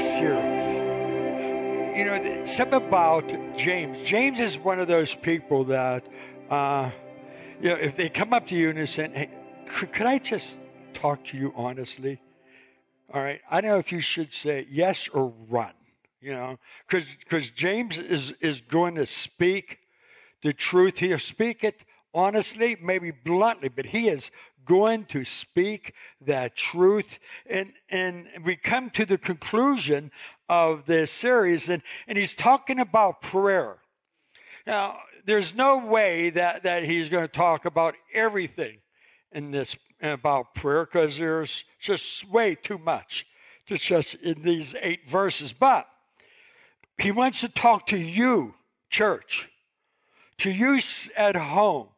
series. You know, something about James. James is one of those people that, uh, you know, if they come up to you and they say, hey, could, could I just talk to you honestly? All right. I don't know if you should say yes or run, you know, because because James is, is going to speak the truth. He'll speak it honestly, maybe bluntly, but he is going to speak that truth. And, and we come to the conclusion of this series, and, and he's talking about prayer. Now, there's no way that, that he's going to talk about everything in this about prayer because there's just way too much to just in these eight verses. But he wants to talk to you, church, to you at home,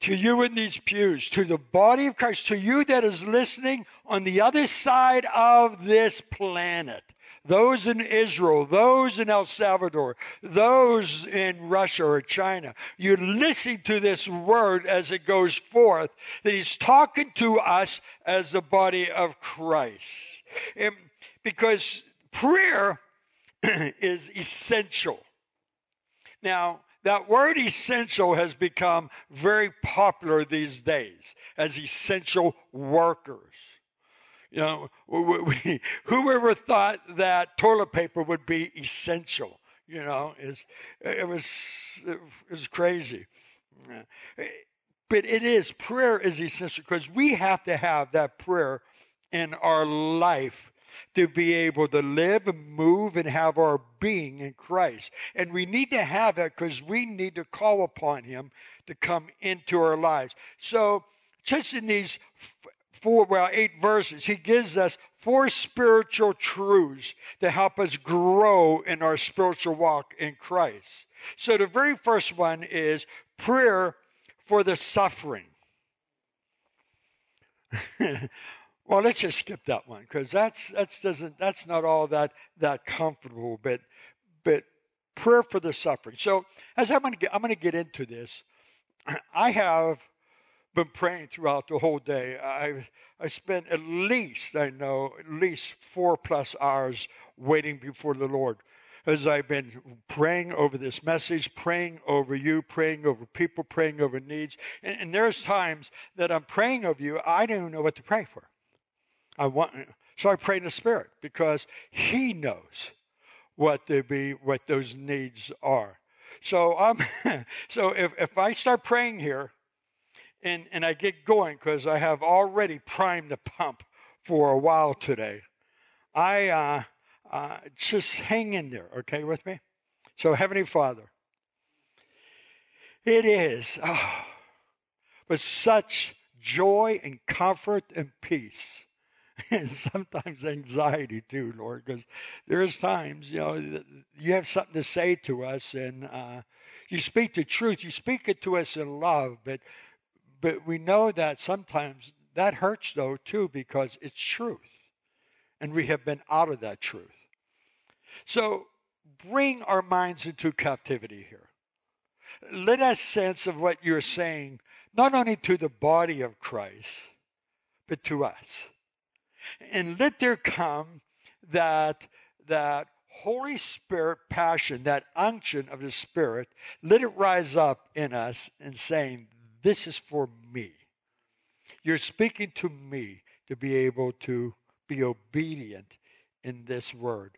to you in these pews, to the body of Christ, to you that is listening on the other side of this planet. Those in Israel, those in El Salvador, those in Russia or China. You're listening to this word as it goes forth, that he's talking to us as the body of Christ. And because prayer is essential. Now, that word essential has become very popular these days as essential workers. You know, we, whoever thought that toilet paper would be essential? You know, it was it was crazy. But it is prayer is essential because we have to have that prayer in our life to be able to live and move and have our being in Christ. And we need to have that because we need to call upon Him to come into our lives. So, just in these four, well, eight verses, He gives us four spiritual truths to help us grow in our spiritual walk in Christ. So, the very first one is prayer for the suffering. Well, let's just skip that one because that's that's doesn't that's not all that that comfortable. But but prayer for the suffering. So as I'm going to get I'm to get into this, I have been praying throughout the whole day. I I spent at least I know at least four plus hours waiting before the Lord as I've been praying over this message, praying over you, praying over people, praying over needs. And, and there's times that I'm praying over you, I don't even know what to pray for. I want, so I pray in the Spirit because He knows what they be, what those needs are. So I'm, so if, if I start praying here and, and I get going because I have already primed the pump for a while today, I, uh, uh, just hang in there, okay, with me? So Heavenly Father, it is, oh, with such joy and comfort and peace and sometimes anxiety too, Lord, because there's times, you know, you have something to say to us and uh, you speak the truth. You speak it to us in love, but but we know that sometimes that hurts though too because it's truth, and we have been out of that truth. So bring our minds into captivity here. Let us sense of what you're saying, not only to the body of Christ, but to us. And let there come that, that Holy Spirit passion, that unction of the Spirit, let it rise up in us and saying, This is for me. You're speaking to me to be able to be obedient in this word.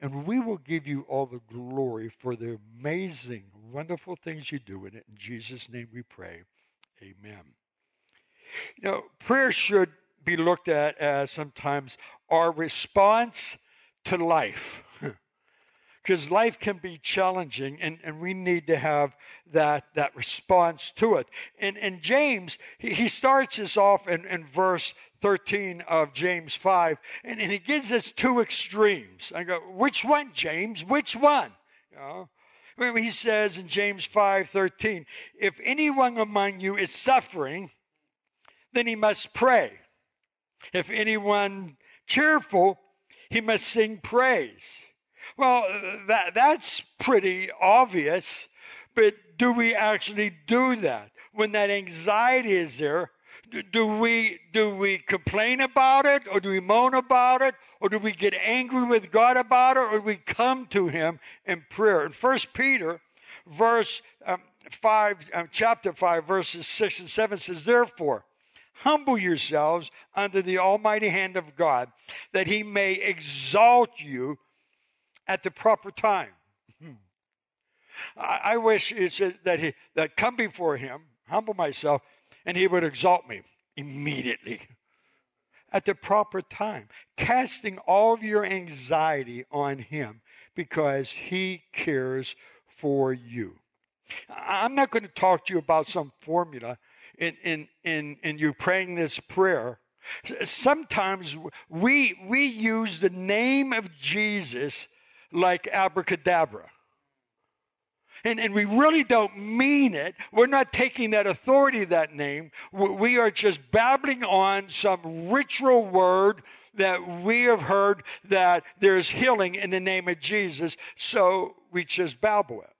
And we will give you all the glory for the amazing, wonderful things you do in it. In Jesus' name we pray. Amen. You know, prayer should be looked at as sometimes our response to life. Because life can be challenging and, and we need to have that, that response to it. And, and James, he, he starts us off in, in verse 13 of James 5, and, and he gives us two extremes. I go, which one, James? Which one? You know, he says in James 5:13, if anyone among you is suffering, then he must pray. If anyone cheerful, he must sing praise. Well, that, that's pretty obvious, but do we actually do that? When that anxiety is there, Do we do we complain about it or do we moan about it or do we get angry with God about it or do we come to him in prayer? In 1 Peter verse um, 5 um, chapter 5 verses 6 and 7 says therefore humble yourselves under the almighty hand of God that he may exalt you at the proper time. Hmm. I, I wish it said that he that come before him, humble myself and he would exalt me immediately at the proper time, casting all of your anxiety on him because he cares for you. I'm not going to talk to you about some formula in, in, in, in you praying this prayer. Sometimes we, we use the name of Jesus like abracadabra and, and we really don't mean it. We're not taking that authority, that name. We are just babbling on some ritual word that we have heard that there's healing in the name of Jesus, so we just babble it.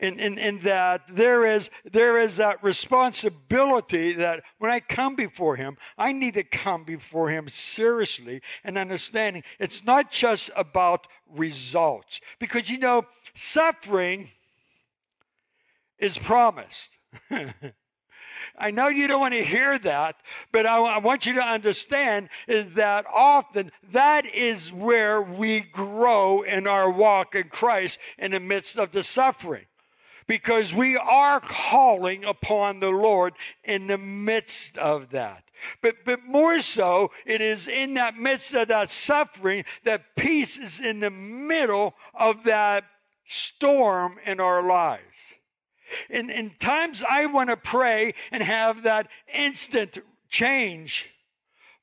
In, in, in that there is, there is that responsibility that when I come before Him, I need to come before Him seriously and understanding it's not just about results. Because you know, suffering is promised. I know you don't want to hear that, but I, I, want you to understand is that often that is where we grow in our walk in Christ in the midst of the suffering because we are calling upon the Lord in the midst of that. But, but more so, it is in that midst of that suffering that peace is in the middle of that storm in our lives. In, in times I want to pray and have that instant change,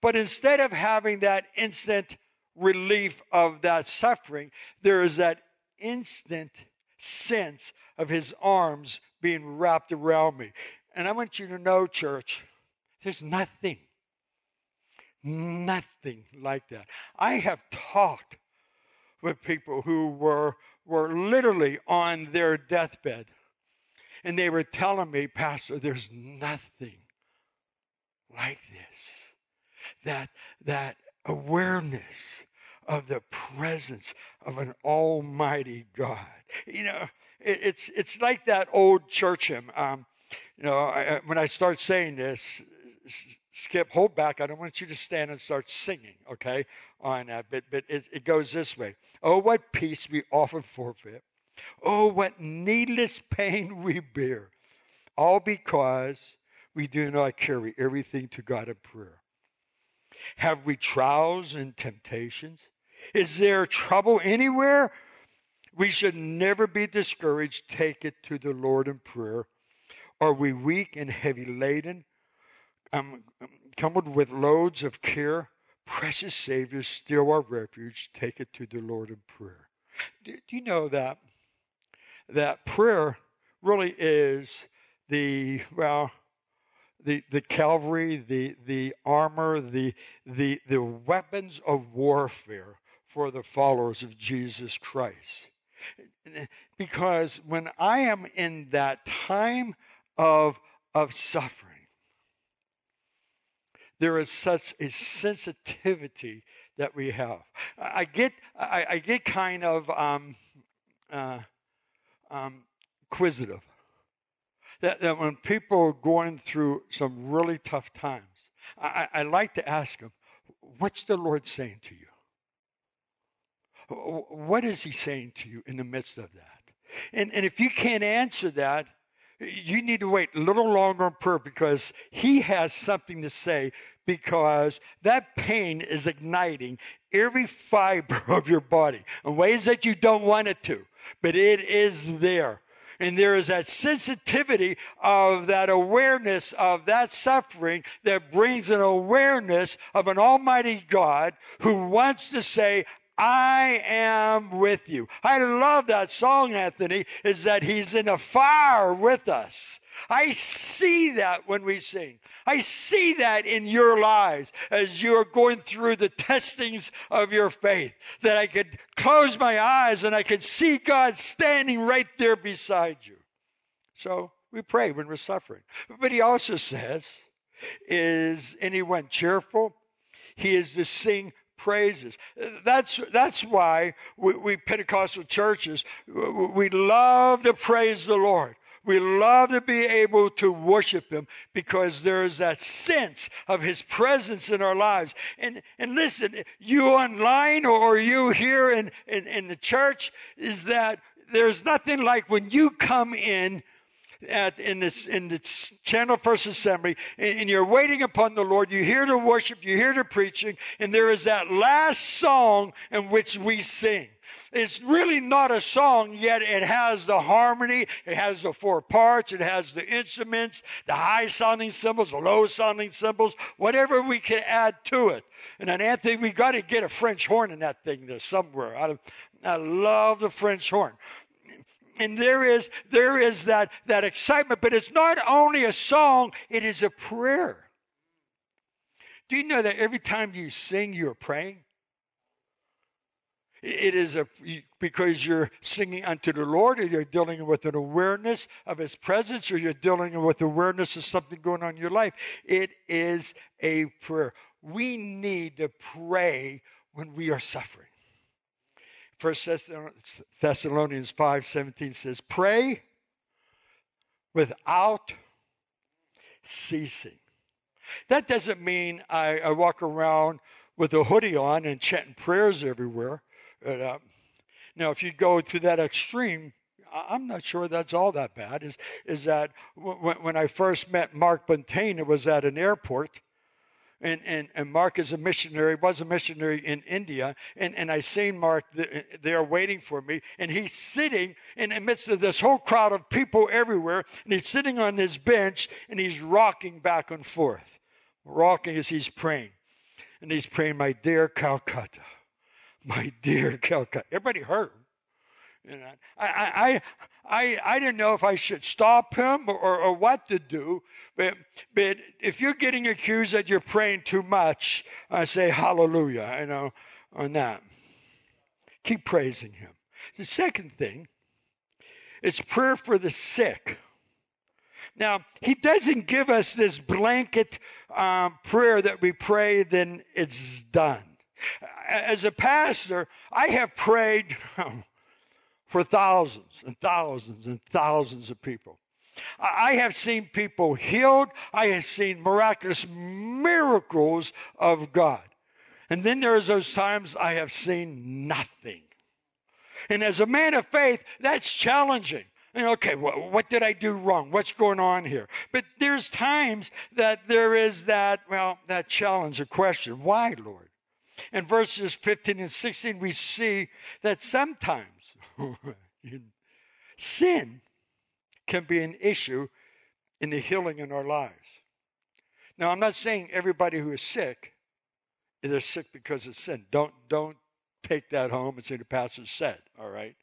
but instead of having that instant relief of that suffering, there is that instant sense of his arms being wrapped around me. And I want you to know, church, there's nothing, nothing like that. I have talked with people who were, were literally on their deathbed. And they were telling me, Pastor, there's nothing like this. That, that awareness of the presence of an almighty God. You know, it, it's it's like that old church hymn. Um, you know, I, when I start saying this, Skip, hold back. I don't want you to stand and start singing, okay, on that. But but it, it goes this way. Oh, what peace we often forfeit. Oh, what needless pain we bear. All because we do not carry everything to God in prayer. Have we trials and temptations? Is there trouble anywhere? We should never be discouraged. Take it to the Lord in prayer. Are we weak and heavy laden? Um, come with loads of care? Precious Savior, still our refuge. Take it to the Lord in prayer. Do, do you know that that prayer really is the well the the Calvary, the the armor, the the the weapons of warfare for the followers of Jesus Christ. Because when I am in that time of, of suffering, there is such a sensitivity that we have. I get, I, I get kind of um, uh, um, inquisitive. That, that when people are going through some really tough times, I, I like to ask them, What's the Lord saying to you? What is he saying to you in the midst of that? And, and if you can't answer that, you need to wait a little longer in prayer because he has something to say because that pain is igniting every fiber of your body in ways that you don't want it to, but it is there. And there is that sensitivity of that awareness of that suffering that brings an awareness of an almighty God who wants to say, I am with you. I love that song, Anthony, is that he's in a fire with us. I see that when we sing. I see that in your lives as you're going through the testings of your faith. That I could close my eyes and I could see God standing right there beside you. So we pray when we're suffering. But he also says, Is anyone cheerful? He is to sing praises. That's that's why we, we Pentecostal churches we love to praise the Lord. We love to be able to worship Him because there is that sense of His presence in our lives. And, and listen, you online or you here in, in, in the church is that there's nothing like when you come in at, in this in the Channel First Assembly, and, and, you're waiting upon the Lord. You hear the worship, you hear the preaching, and there is that last song in which we sing. It's really not a song, yet it has the harmony, it has the four parts, it has the instruments, the high sounding cymbals, the low sounding cymbals, whatever we can add to it. And then Anthony, we got to get a French horn in that thing there somewhere. I, I love the French horn and there is there is that that excitement but it's not only a song it is a prayer do you know that every time you sing you're praying it is a because you're singing unto the Lord, or you're dealing with an awareness of His presence, or you're dealing with awareness of something going on in your life. It is a prayer. We need to pray when we are suffering. First Thessalonians 5:17 says, "Pray without ceasing." That doesn't mean I, I walk around with a hoodie on and chanting prayers everywhere. But, uh, now, if you go to that extreme, I'm not sure that's all that bad. Is is that when, when I first met Mark Buntain, it was at an airport, and, and, and Mark is a missionary, was a missionary in India, and, and I seen Mark there waiting for me, and he's sitting in the midst of this whole crowd of people everywhere, and he's sitting on this bench, and he's rocking back and forth, rocking as he's praying, and he's praying, "My dear Calcutta, my dear Calcutta." Everybody heard him. You know, I, I, I, I didn't know if I should stop him or, or, what to do. But, but if you're getting accused that you're praying too much, I say hallelujah, you know, on that. Keep praising him. The second thing is prayer for the sick. Now, he doesn't give us this blanket um, prayer that we pray, then it's done. As a pastor, I have prayed for thousands and thousands and thousands of people. I have seen people healed. I have seen miraculous miracles of God. And then there's those times I have seen nothing. And as a man of faith, that's challenging. Okay, what, what did I do wrong? What's going on here? But there's times that there is that, well, that challenge, a question. Why, Lord? In verses 15 and 16, we see that sometimes sin can be an issue in the healing in our lives. Now, I'm not saying everybody who is sick is sick because of sin. Don't don't take that home and say the pastor said. All right,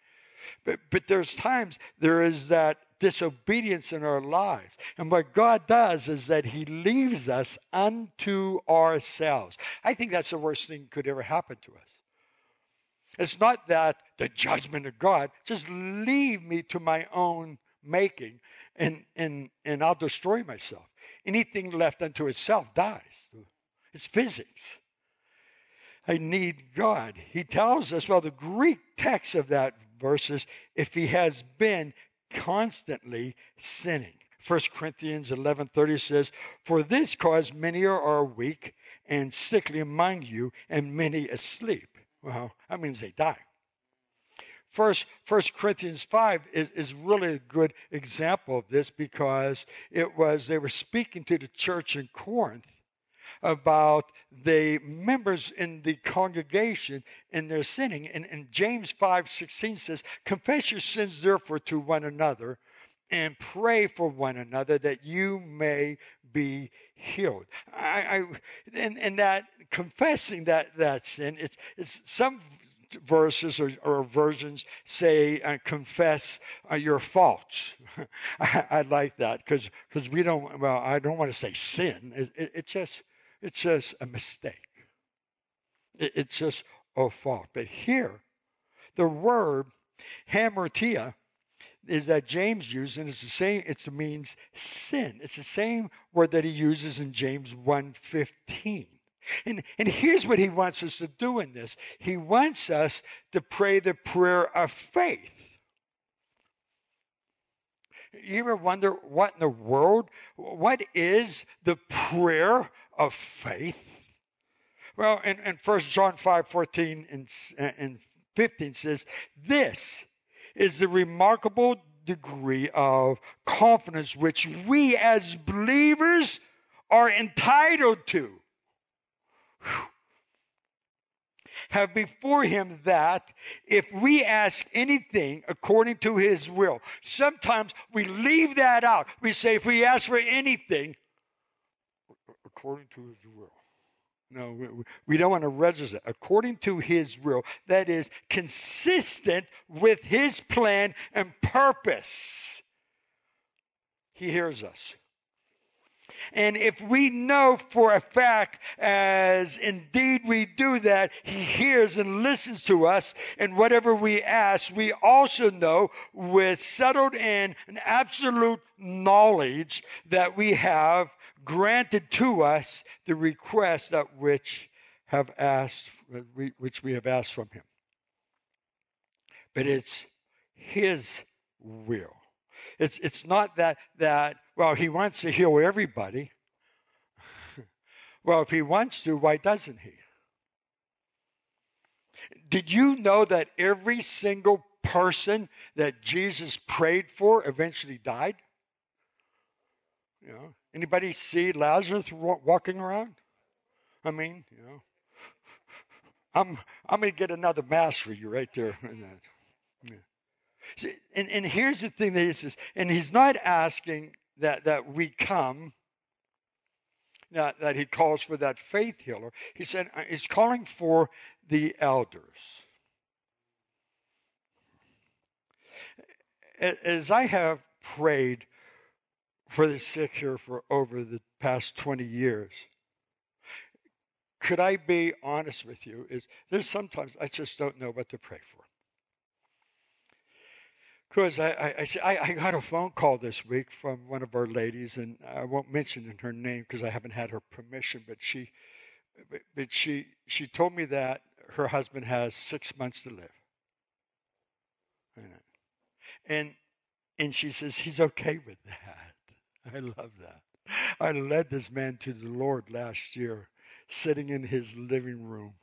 but but there's times there is that disobedience in our lives, and what God does is that He leaves us unto ourselves. I think that's the worst thing could ever happen to us. It's not that the judgment of God, just leave me to my own making and, and, and I'll destroy myself. Anything left unto itself dies. It's physics. I need God. He tells us, well, the Greek text of that verse is if he has been constantly sinning. 1 Corinthians 11:30 says, "For this cause many are weak and sickly among you, and many asleep." Well, that means they die. First, First Corinthians 5 is, is really a good example of this because it was they were speaking to the church in Corinth about the members in the congregation and their sinning. And, and James 5:16 says, "Confess your sins therefore to one another and pray for one another that you may be healed. I, I and, and that confessing that that sin, it's it's some verses or, or versions say uh, confess uh, your faults. I, I, like that because because we don't well I don't want to say sin. It, it, it's just it's just a mistake. It, it's just a fault. But here, the word hamartia is that James used, and it's the same. It means sin. It's the same word that he uses in James 1:15. And, and here's what he wants us to do in this. He wants us to pray the prayer of faith. You ever wonder what in the world? What is the prayer of faith? Well, in, in 1 John 5 14 and, and 15 says, This is the remarkable degree of confidence which we as believers are entitled to. Have before him that if we ask anything according to his will, sometimes we leave that out. We say, if we ask for anything according to his will. No, we don't want to register according to His will. That is consistent with His plan and purpose. He hears us. And if we know for a fact, as indeed we do that, He hears and listens to us, and whatever we ask, we also know with settled and an absolute knowledge that we have granted to us the request that which have asked, which we have asked from him. But it's his will. It's, it's not that, that, well, he wants to heal everybody. well, if he wants to, why doesn't he? Did you know that every single person that Jesus prayed for eventually died? You know, anybody see Lazarus walking around? I mean, you know, I'm I'm gonna get another mass for you right there. Yeah. See, and and here's the thing that he says, and he's not asking that that we come. That, that he calls for that faith healer. He said uh, he's calling for the elders. As I have prayed for the sick here for over the past 20 years. Could I be honest with you? Is there's sometimes I just don't know what to pray for. Because I, I, I, I got a phone call this week from one of our ladies, and I won't mention her name because I haven't had her permission, but she, but she, she told me that her husband has six months to live. And, and she says he's okay with that. I love that. I led this man to the Lord last year, sitting in his living room,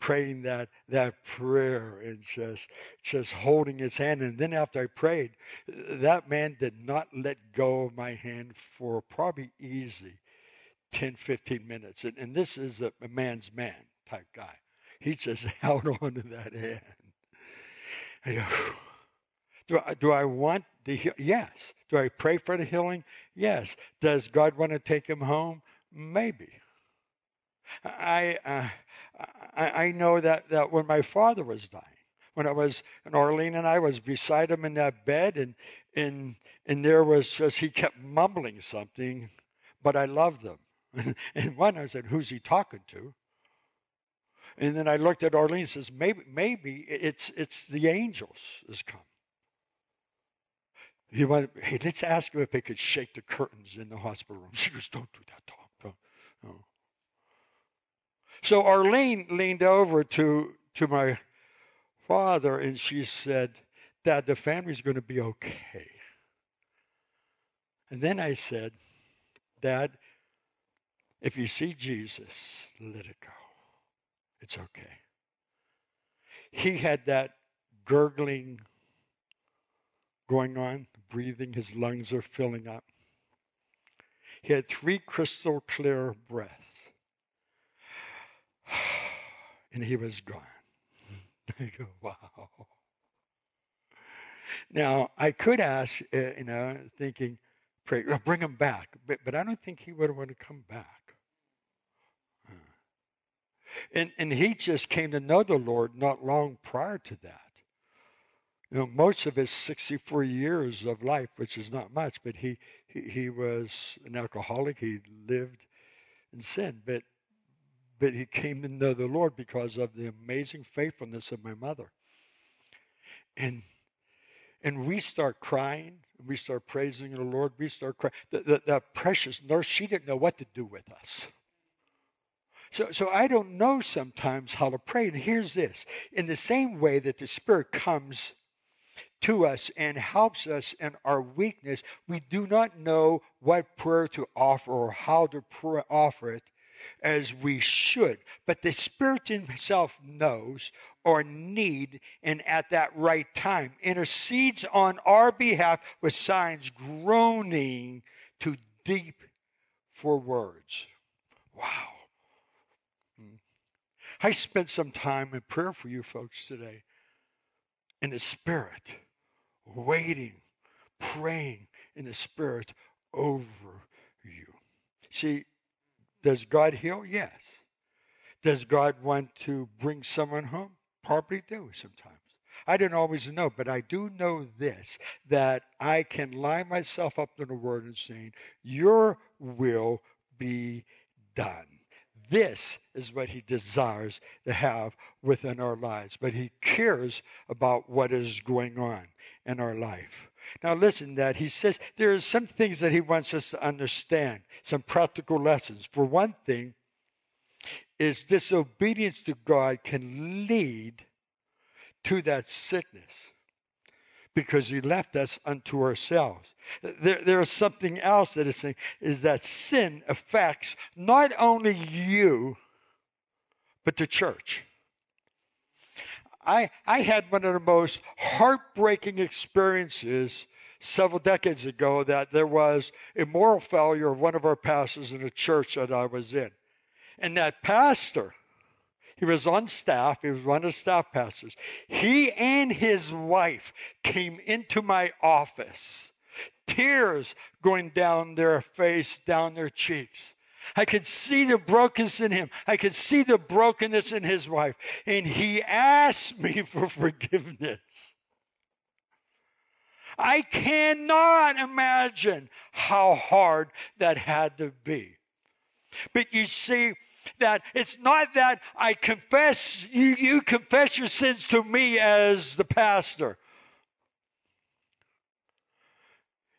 praying that that prayer and just just holding his hand. And then after I prayed, that man did not let go of my hand for probably easy 10, 15 minutes. And, and this is a, a man's man type guy. He just held on to that hand. I go, do I, do I want the yes? Do I pray for the healing? Yes. Does God want to take him home? Maybe. I uh, I, I know that that when my father was dying, when I was and Arlene and I was beside him in that bed, and and and there was just he kept mumbling something, but I loved them. and one I said, "Who's he talking to?" And then I looked at Arlene and says, "Maybe maybe it's it's the angels has come." He went, hey, let's ask him if they could shake the curtains in the hospital room. She goes, don't do that, Tom. Don't. No. So Arlene leaned over to, to my father and she said, Dad, the family's going to be okay. And then I said, Dad, if you see Jesus, let it go. It's okay. He had that gurgling going on, breathing, his lungs are filling up. He had three crystal clear breaths. And he was gone. I go, wow. Now, I could ask, uh, you know, thinking, pray, uh, bring him back. But, but I don't think he would want to come back. And, and he just came to know the Lord not long prior to that. You know, most of his 64 years of life, which is not much, but he, he, he was an alcoholic. He lived in sin. But, but he came to know the Lord because of the amazing faithfulness of my mother. And and we start crying, we start praising the Lord, we start crying. The, the, the, precious nurse, she didn't know what to do with us. So, so I don't know sometimes how to pray. And here's this in the same way that the Spirit comes to us and helps us in our weakness, we do not know what prayer to offer or how to pray, offer it as we should. But the Spirit Himself knows or need and at that right time intercedes on our behalf with signs groaning too deep for words. Wow. Hmm. I spent some time in prayer for you folks today in the Spirit, waiting, praying in the Spirit over you. See, does God heal? Yes. Does God want to bring someone home? Probably do sometimes. I don't always know, but I do know this that I can line myself up in the Word and saying, Your will be done. This is what He desires to have within our lives, but He cares about what is going on in our life. Now, listen, to that He says there are some things that He wants us to understand, some practical lessons. For one thing, is disobedience to God can lead to that sickness because he left us unto ourselves. There, there is something else that is saying is that sin affects not only you, but the church. I, I had one of the most heartbreaking experiences several decades ago that there was a moral failure of one of our pastors in a church that I was in. And that pastor, he was on staff, he was one of the staff pastors. He and his wife came into my office, tears going down their face, down their cheeks. I could see the brokenness in him. I could see the brokenness in his wife. And he asked me for forgiveness. I cannot imagine how hard that had to be. But you see, that it's not that I confess, you, you confess your sins to me as the pastor.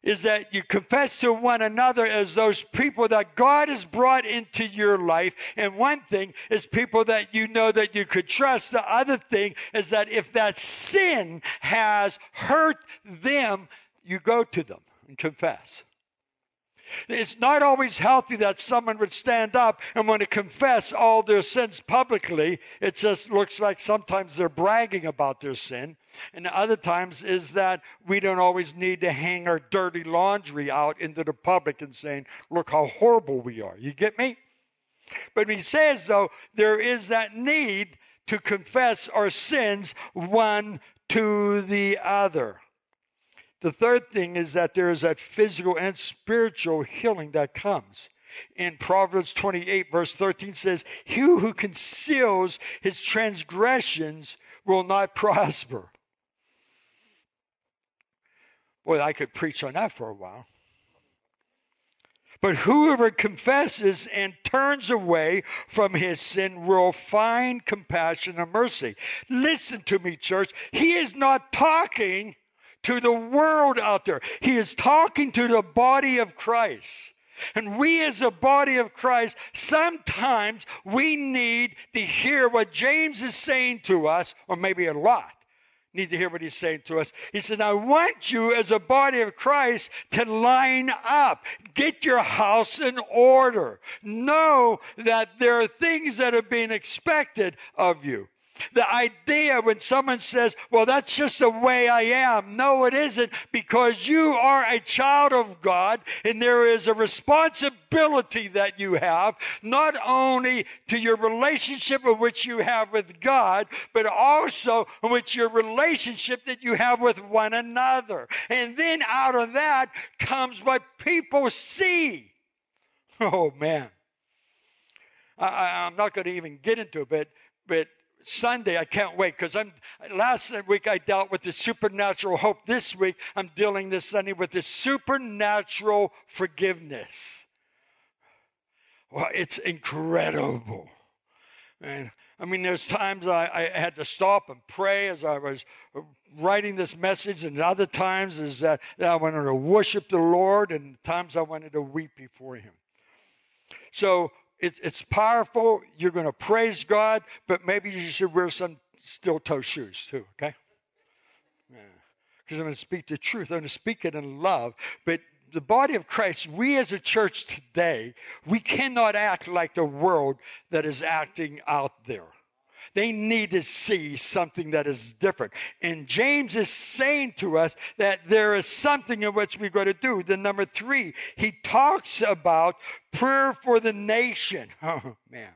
Is that you confess to one another as those people that God has brought into your life. And one thing is people that you know that you could trust. The other thing is that if that sin has hurt them, you go to them and confess. It's not always healthy that someone would stand up and want to confess all their sins publicly. It just looks like sometimes they're bragging about their sin. And other times is that we don't always need to hang our dirty laundry out into the public and saying, look how horrible we are. You get me? But he says, though, there is that need to confess our sins one to the other. The third thing is that there is that physical and spiritual healing that comes. In Proverbs 28, verse 13 says, He who conceals his transgressions will not prosper. Boy, I could preach on that for a while. But whoever confesses and turns away from his sin will find compassion and mercy. Listen to me, church. He is not talking to the world out there. He is talking to the body of Christ. And we as a body of Christ, sometimes we need to hear what James is saying to us, or maybe a lot need to hear what he's saying to us. He said, I want you as a body of Christ to line up. Get your house in order. Know that there are things that are being expected of you. The idea when someone says, well, that's just the way I am. No, it isn't because you are a child of God and there is a responsibility that you have, not only to your relationship in which you have with God, but also with your relationship that you have with one another. And then out of that comes what people see. Oh man. I, am not going to even get into it, but, but Sunday, I can't wait because I'm last week I dealt with the supernatural hope. This week I'm dealing this Sunday with the supernatural forgiveness. Well, it's incredible. And I mean, there's times I, I had to stop and pray as I was writing this message, and other times is that, that I wanted to worship the Lord, and times I wanted to weep before Him. So it, it's powerful. You're going to praise God, but maybe you should wear some steel toe shoes too, okay? Because yeah. I'm going to speak the truth. I'm going to speak it in love. But the body of Christ, we as a church today, we cannot act like the world that is acting out there. They need to see something that is different. And James is saying to us that there is something in which we've got to do. The number three, he talks about prayer for the nation. Oh, man.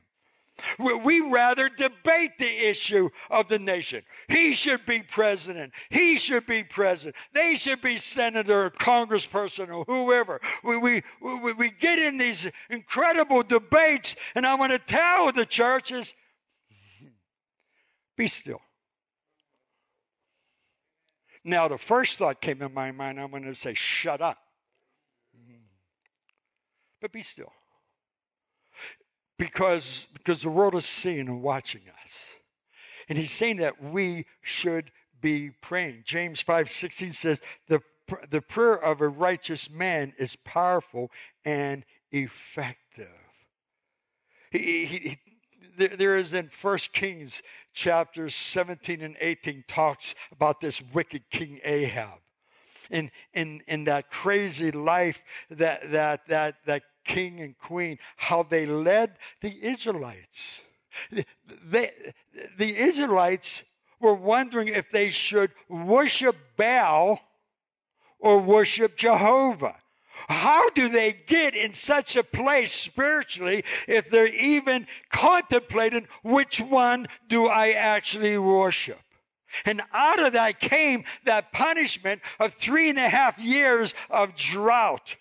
We rather debate the issue of the nation. He should be president. He should be president. They should be senator or congressperson or whoever. We, we, we, we get in these incredible debates, and I want to tell the churches be still. Now, the first thought came in my mind, I'm going to say, shut up. But be still. Because, because the world is seeing and watching us. And he's saying that we should be praying. James 5:16 says, the, the prayer of a righteous man is powerful and effective. He, he, he, there is in First Kings chapters 17 and 18 talks about this wicked King Ahab. In, in, in that crazy life that, that, that, that king and queen, how they led the Israelites. They, the Israelites were wondering if they should worship Baal or worship Jehovah. How do they get in such a place spiritually if they're even contemplating which one do I actually worship? And out of that came that punishment of three and a half years of drought.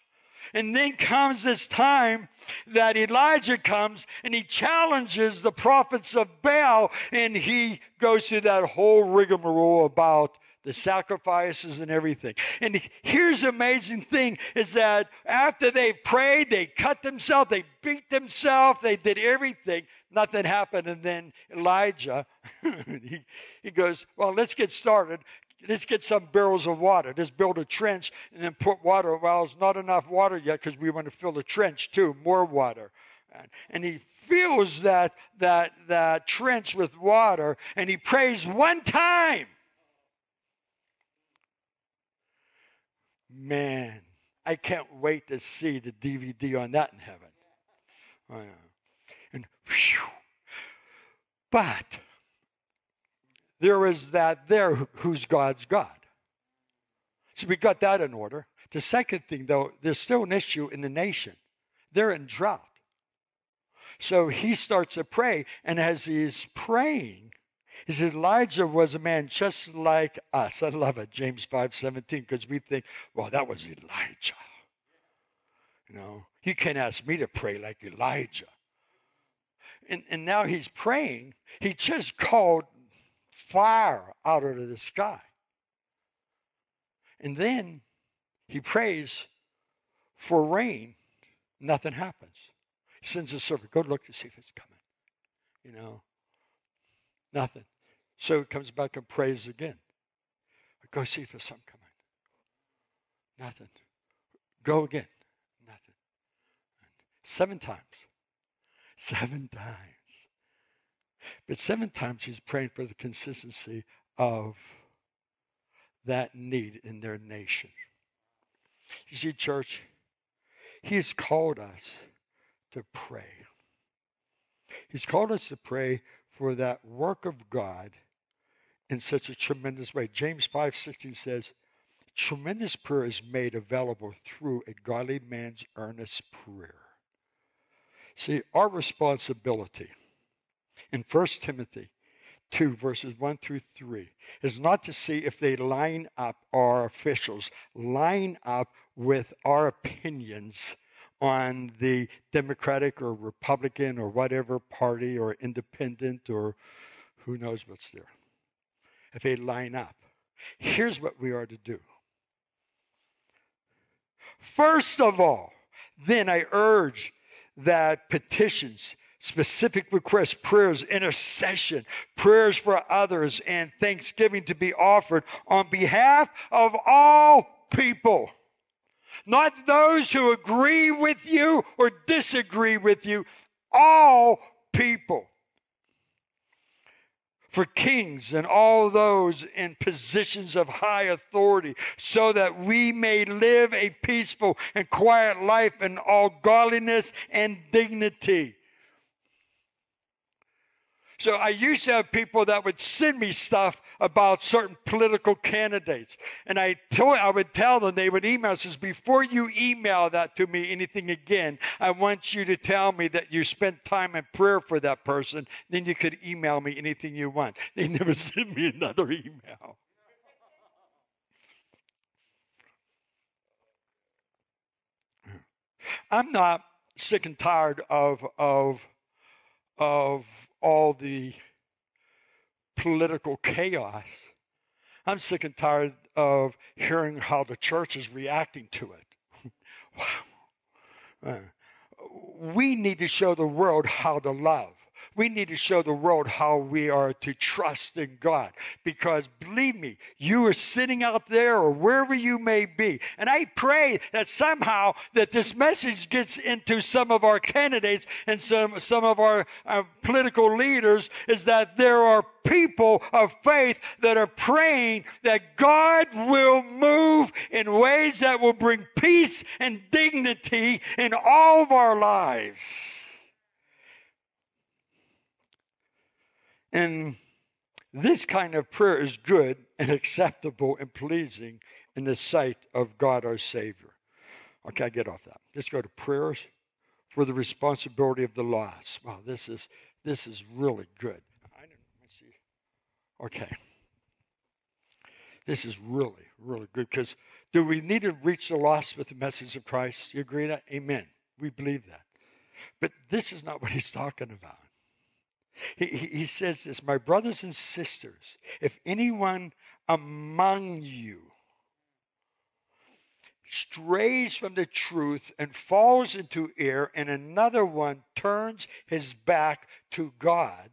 And then comes this time that Elijah comes and he challenges the prophets of Baal and he goes through that whole rigmarole about the sacrifices and everything. And here's the amazing thing is that after they prayed, they cut themselves, they beat themselves, they did everything. Nothing happened. And then Elijah, he, he goes, well, let's get started. Let's get some barrels of water. Let's build a trench and then put water. Well, it's not enough water yet because we want to fill the trench too. More water. And he fills that, that, that trench with water and he prays one time. Man, I can't wait to see the DVD on that in heaven. Oh, yeah. And whew, but there is that there who's God's God. So we got that in order. The second thing, though, there's still an issue in the nation. They're in drought. So he starts to pray, and as he's praying, he said Elijah was a man just like us. I love it, James 5:17, because we think, well, that was Elijah. You know, you can't ask me to pray like Elijah. And, and now he's praying. He just called fire out of the sky. And then he prays for rain. Nothing happens. He sends a servant, go look to see if it's coming. You know, nothing. So he comes back and prays again. Go see if there's something coming. Nothing. Go again. Nothing. Seven times. Seven times. But seven times he's praying for the consistency of that need in their nation. You see, church, he's called us to pray. He's called us to pray for that work of God in such a tremendous way. James 5:16 says, "Tremendous prayer is made available through a godly man's earnest prayer." See, our responsibility in 1 Timothy 2 verses 1 through 3 is not to see if they line up our officials line up with our opinions on the Democratic or Republican or whatever party or independent or who knows what's there. If they line up, here's what we are to do. First of all, then I urge that petitions, specific requests, prayers, intercession, prayers for others, and thanksgiving to be offered on behalf of all people. Not those who agree with you or disagree with you, all people for kings and all those in positions of high authority, so that we may live a peaceful and quiet life in all godliness and dignity. So I used to have people that would send me stuff about certain political candidates. And I told, I would tell them, they would email, says, before you email that to me, anything again, I want you to tell me that you spent time in prayer for that person. Then you could email me anything you want. They never sent me another email. I'm not sick and tired of, of, of all the political chaos. I'm sick and tired of hearing how the church is reacting to it. wow. Uh, we need to show the world how to love. We need to show the world how we are to trust in God. Because believe me, you are sitting out there or wherever you may be. And I pray that somehow that this message gets into some of our candidates and some, some of our uh, political leaders is that there are people of faith that are praying that God will move in ways that will bring peace and dignity in all of our lives. And this kind of prayer is good and acceptable and pleasing in the sight of God our Savior. Okay, get off that. Let's go to prayers for the responsibility of the lost. Wow, this is this is really good. I didn't see. Okay. This is really, really good because do we need to reach the lost with the message of Christ? You agree that? Amen. We believe that. But this is not what he's talking about. He, he says this, my brothers and sisters, if anyone among you strays from the truth and falls into error, and another one turns his back to God,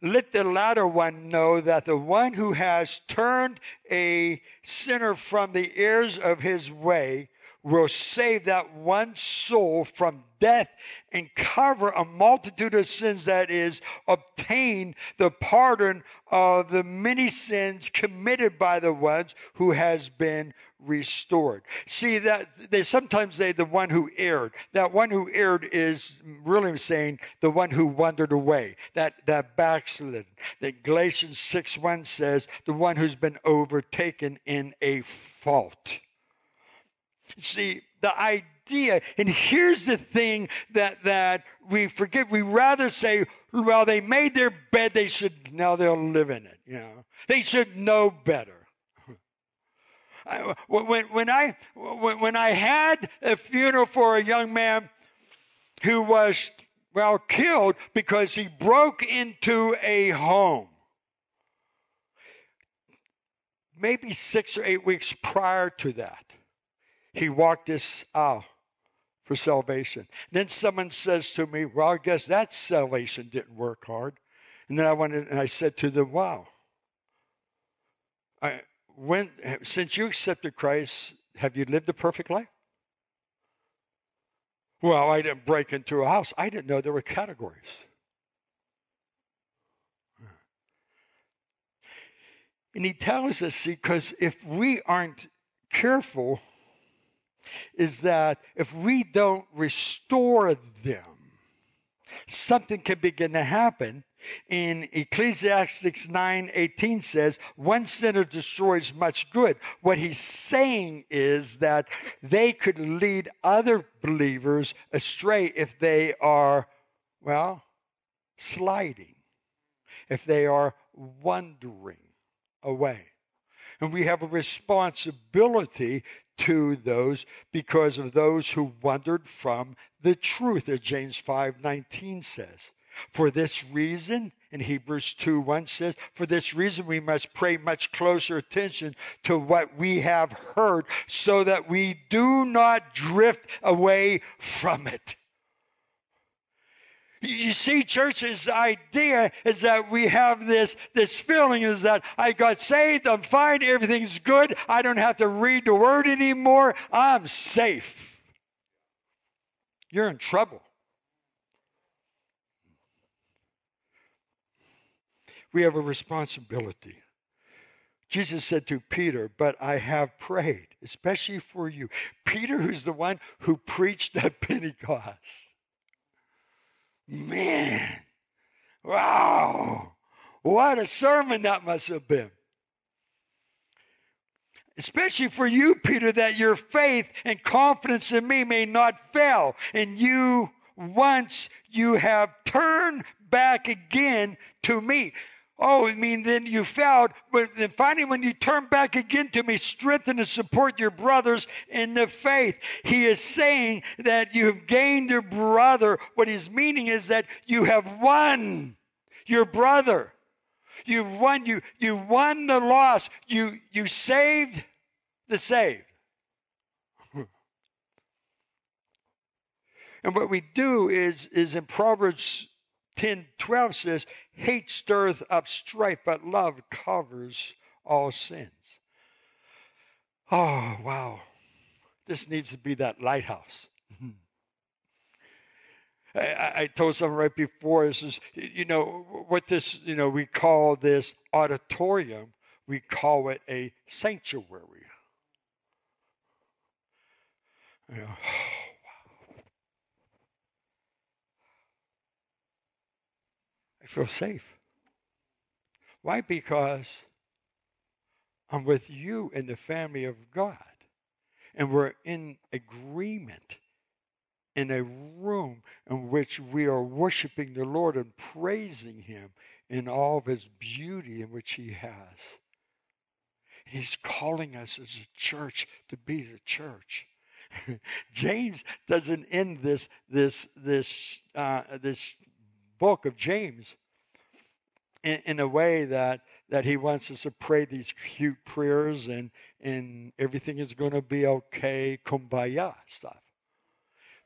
let the latter one know that the one who has turned a sinner from the errors of his way will save that one soul from death and cover a multitude of sins that is obtain the pardon of the many sins committed by the ones who has been restored. See that they sometimes say the one who erred that one who erred is really saying the one who wandered away that that backslid that galatians 6 1 says the one who's been overtaken in a fault. See, the idea, and here's the thing that, that we forget. We rather say, well, they made their bed, they should, now they'll live in it, you know. They should know better. When, when, I, when I had a funeral for a young man who was, well, killed because he broke into a home, maybe six or eight weeks prior to that, he walked us out uh, for salvation. Then someone says to me, Well, I guess that salvation didn't work hard. And then I went and I said to them, Wow. I, when, since you accepted Christ, have you lived a perfect life? Well, I didn't break into a house. I didn't know there were categories. And he tells us, see, because if we aren't careful, is that if we don't restore them, something can begin to happen. In Ecclesiastes 9:18 says, "One sinner destroys much good." What he's saying is that they could lead other believers astray if they are well, sliding. If they are wandering away. And we have a responsibility to those because of those who wandered from the truth, as James 5:19 says. For this reason, in Hebrews 2 1 says, for this reason we must pay much closer attention to what we have heard so that we do not drift away from it. You see, church's idea is that we have this, this feeling is that I got saved, I'm fine, everything's good, I don't have to read the word anymore, I'm safe. You're in trouble. We have a responsibility. Jesus said to Peter, But I have prayed, especially for you. Peter, who's the one who preached at Pentecost. Man, wow, what a sermon that must have been. Especially for you, Peter, that your faith and confidence in me may not fail. And you, once you have turned back again to me. Oh, I mean, then you failed, but then finally, when you turn back again to me, strengthen and support your brothers in the faith. He is saying that you have gained your brother. What he's meaning is that you have won your brother. You've won, you, you won the loss. You, you saved the saved. And what we do is, is in Proverbs 10 12 says, Hate stirs up strife, but love covers all sins. Oh, wow. This needs to be that lighthouse. I, I, told someone right before, this is, you know, what this, you know, we call this auditorium, we call it a sanctuary. You know, feel safe. Why? Because I'm with you in the family of God. And we're in agreement in a room in which we are worshiping the Lord and praising Him in all of His beauty in which He has. He's calling us as a church to be the church. James doesn't end this this this uh, this book of James in, in a way that that he wants us to pray these cute prayers and and everything is going to be okay, kumbaya stuff.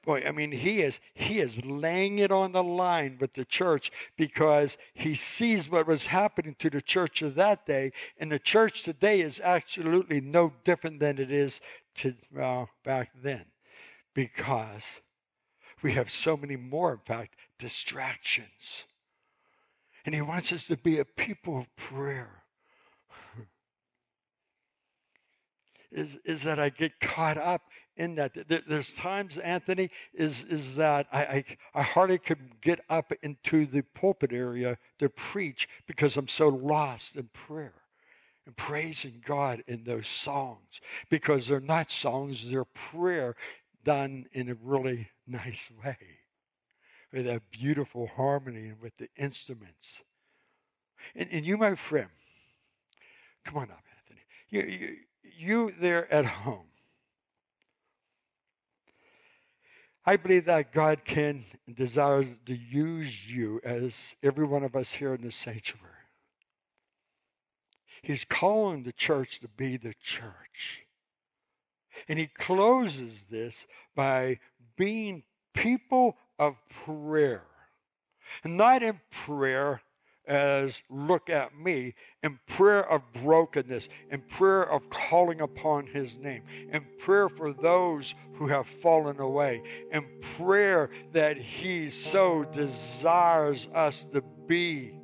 Boy, I mean, he is he is laying it on the line with the church because he sees what was happening to the church of that day, and the church today is absolutely no different than it is to uh, back then, because we have so many more, in fact, distractions. And he wants us to be a people of prayer. is, is that I get caught up in that. There's times, Anthony, is, is that I, I, I hardly could get up into the pulpit area to preach because I'm so lost in prayer and praising God in those songs because they're not songs, they're prayer done in a really nice way with that beautiful harmony and with the instruments. And, and you, my friend, come on up, Anthony. You, you, you there at home. I believe that God can and desires to use you as every one of us here in the sanctuary. He's calling the church to be the church. And he closes this by being people of prayer. Not in prayer as look at me in prayer of brokenness, in prayer of calling upon his name, in prayer for those who have fallen away, in prayer that he so desires us to be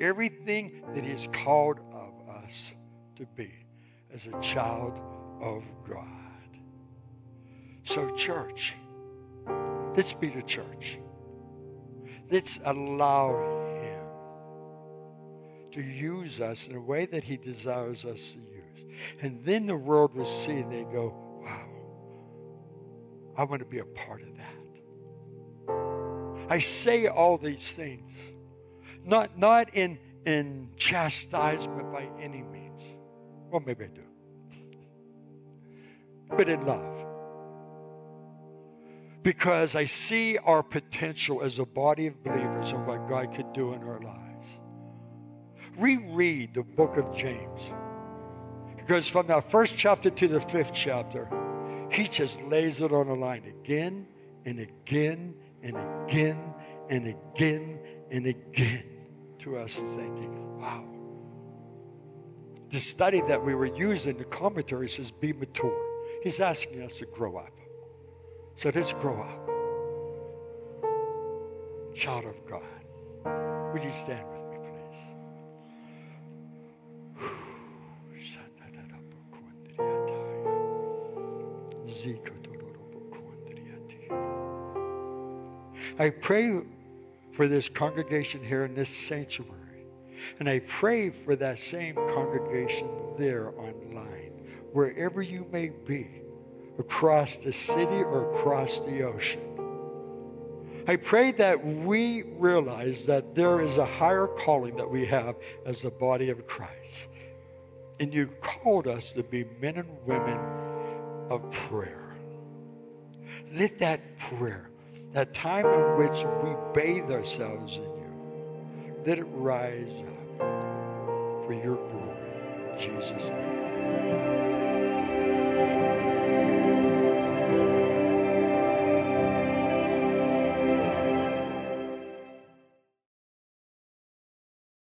everything that he's called of us to be as a child of God. So, church, let's be the church. Let's allow Him to use us in a way that He desires us to use. And then the world will see and they go, wow, I want to be a part of that. I say all these things, not, not in, in chastisement by any means, Well, maybe I do. But in love. Because I see our potential as a body of believers and what God could do in our lives. Reread the book of James. Because from that first chapter to the fifth chapter, he just lays it on the line again and again and again and again and again to us thinking, wow. The study that we were using, the commentary says, be mature. He's asking us to grow up. So let's grow up. Child of God. Would you stand with me, please? I pray for this congregation here in this sanctuary. And I pray for that same congregation there online, wherever you may be, across the city or across the ocean. I pray that we realize that there is a higher calling that we have as the body of Christ. And you called us to be men and women of prayer. Let that prayer that time in which we bathe ourselves in you, let it rise up for your glory. In Jesus' name.